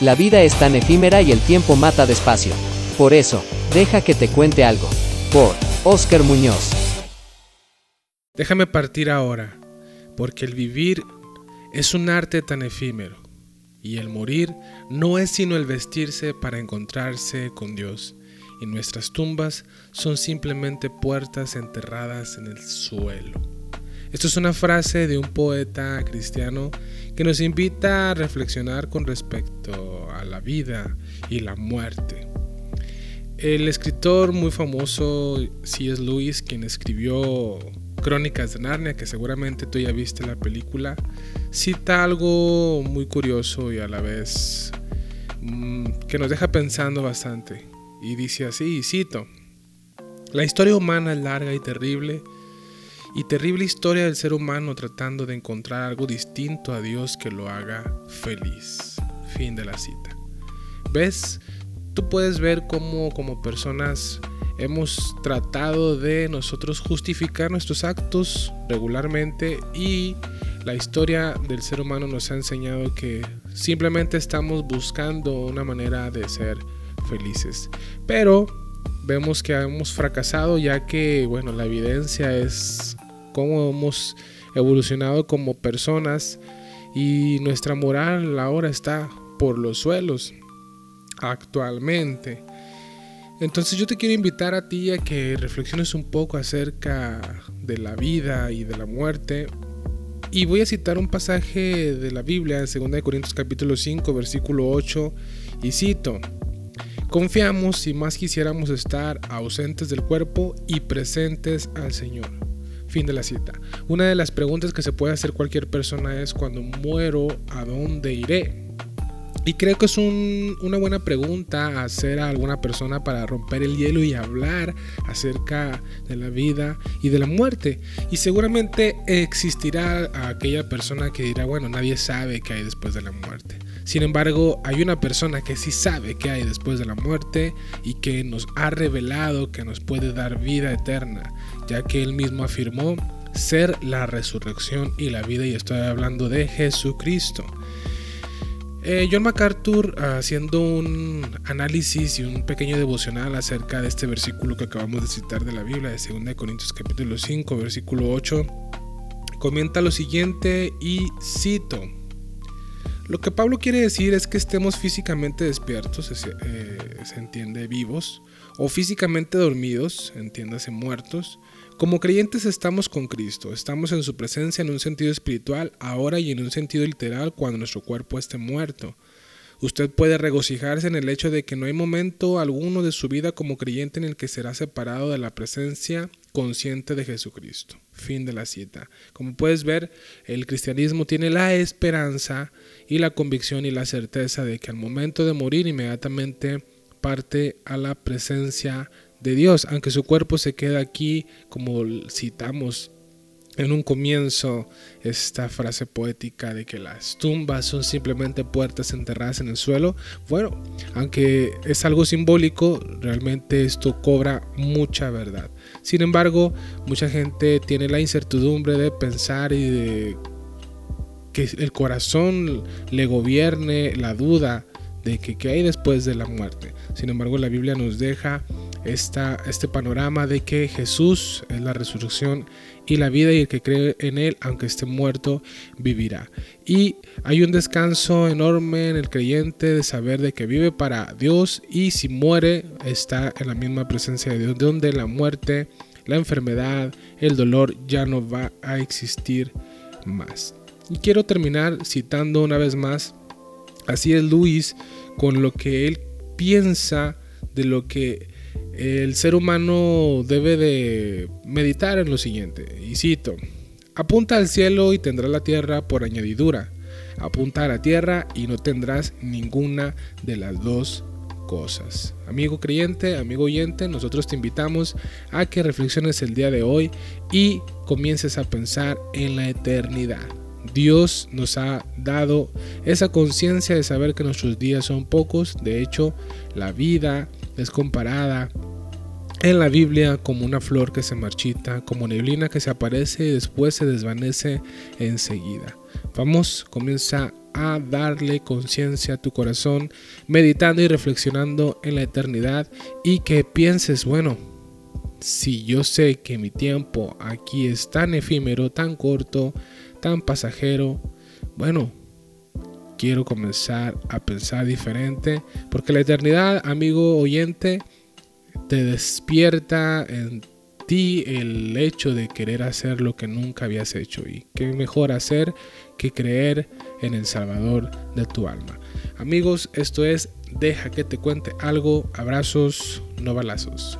La vida es tan efímera y el tiempo mata despacio. Por eso, deja que te cuente algo. Por Oscar Muñoz. Déjame partir ahora, porque el vivir es un arte tan efímero, y el morir no es sino el vestirse para encontrarse con Dios, y nuestras tumbas son simplemente puertas enterradas en el suelo. Esto es una frase de un poeta cristiano que nos invita a reflexionar con respecto a la vida y la muerte. El escritor muy famoso C.S. Lewis, quien escribió Crónicas de Narnia, que seguramente tú ya viste la película, cita algo muy curioso y a la vez mm, que nos deja pensando bastante. Y dice así, cito, la historia humana es larga y terrible, y terrible historia del ser humano tratando de encontrar algo distinto a Dios que lo haga feliz. Fin de la cita. ¿Ves? Tú puedes ver cómo como personas hemos tratado de nosotros justificar nuestros actos regularmente y la historia del ser humano nos ha enseñado que simplemente estamos buscando una manera de ser felices. Pero vemos que hemos fracasado ya que, bueno, la evidencia es cómo hemos evolucionado como personas y nuestra moral ahora está por los suelos actualmente. Entonces yo te quiero invitar a ti a que reflexiones un poco acerca de la vida y de la muerte. Y voy a citar un pasaje de la Biblia en 2 Corintios capítulo 5 versículo 8 y cito. Confiamos si más quisiéramos estar ausentes del cuerpo y presentes al Señor. Fin de la cita. Una de las preguntas que se puede hacer cualquier persona es cuando muero, ¿a dónde iré? Y creo que es una buena pregunta hacer a alguna persona para romper el hielo y hablar acerca de la vida y de la muerte. Y seguramente existirá aquella persona que dirá, bueno, nadie sabe qué hay después de la muerte. Sin embargo, hay una persona que sí sabe qué hay después de la muerte y que nos ha revelado que nos puede dar vida eterna, ya que él mismo afirmó ser la resurrección y la vida y estoy hablando de Jesucristo. Eh, John MacArthur haciendo un análisis y un pequeño devocional acerca de este versículo que acabamos de citar de la Biblia, de 2 Corintios capítulo 5, versículo 8, comenta lo siguiente y cito. Lo que Pablo quiere decir es que estemos físicamente despiertos, se, eh, se entiende vivos, o físicamente dormidos, entiéndase muertos, como creyentes estamos con Cristo, estamos en su presencia en un sentido espiritual ahora y en un sentido literal cuando nuestro cuerpo esté muerto. Usted puede regocijarse en el hecho de que no hay momento alguno de su vida como creyente en el que será separado de la presencia consciente de Jesucristo. Fin de la cita. Como puedes ver, el cristianismo tiene la esperanza y la convicción y la certeza de que al momento de morir inmediatamente parte a la presencia de Dios, aunque su cuerpo se queda aquí, como citamos en un comienzo esta frase poética de que las tumbas son simplemente puertas enterradas en el suelo. Bueno, aunque es algo simbólico, realmente esto cobra mucha verdad. Sin embargo, mucha gente tiene la incertidumbre de pensar y de que el corazón le gobierne la duda de que qué hay después de la muerte. Sin embargo, la Biblia nos deja esta, este panorama de que Jesús es la resurrección y la vida y el que cree en Él, aunque esté muerto, vivirá. Y hay un descanso enorme en el creyente de saber de que vive para Dios y si muere está en la misma presencia de Dios, donde la muerte, la enfermedad, el dolor ya no va a existir más. Y quiero terminar citando una vez más, así es Luis, con lo que él piensa de lo que el ser humano debe de meditar en lo siguiente, y cito, apunta al cielo y tendrás la tierra por añadidura, apunta a la tierra y no tendrás ninguna de las dos cosas. Amigo creyente, amigo oyente, nosotros te invitamos a que reflexiones el día de hoy y comiences a pensar en la eternidad. Dios nos ha dado esa conciencia de saber que nuestros días son pocos. De hecho, la vida es comparada en la Biblia como una flor que se marchita, como neblina que se aparece y después se desvanece enseguida. Vamos, comienza a darle conciencia a tu corazón, meditando y reflexionando en la eternidad y que pienses, bueno, si yo sé que mi tiempo aquí es tan efímero, tan corto, tan pasajero, bueno, quiero comenzar a pensar diferente, porque la eternidad, amigo oyente, te despierta en ti el hecho de querer hacer lo que nunca habías hecho y qué mejor hacer que creer en el Salvador de tu alma. Amigos, esto es Deja que te cuente algo, abrazos, no balazos.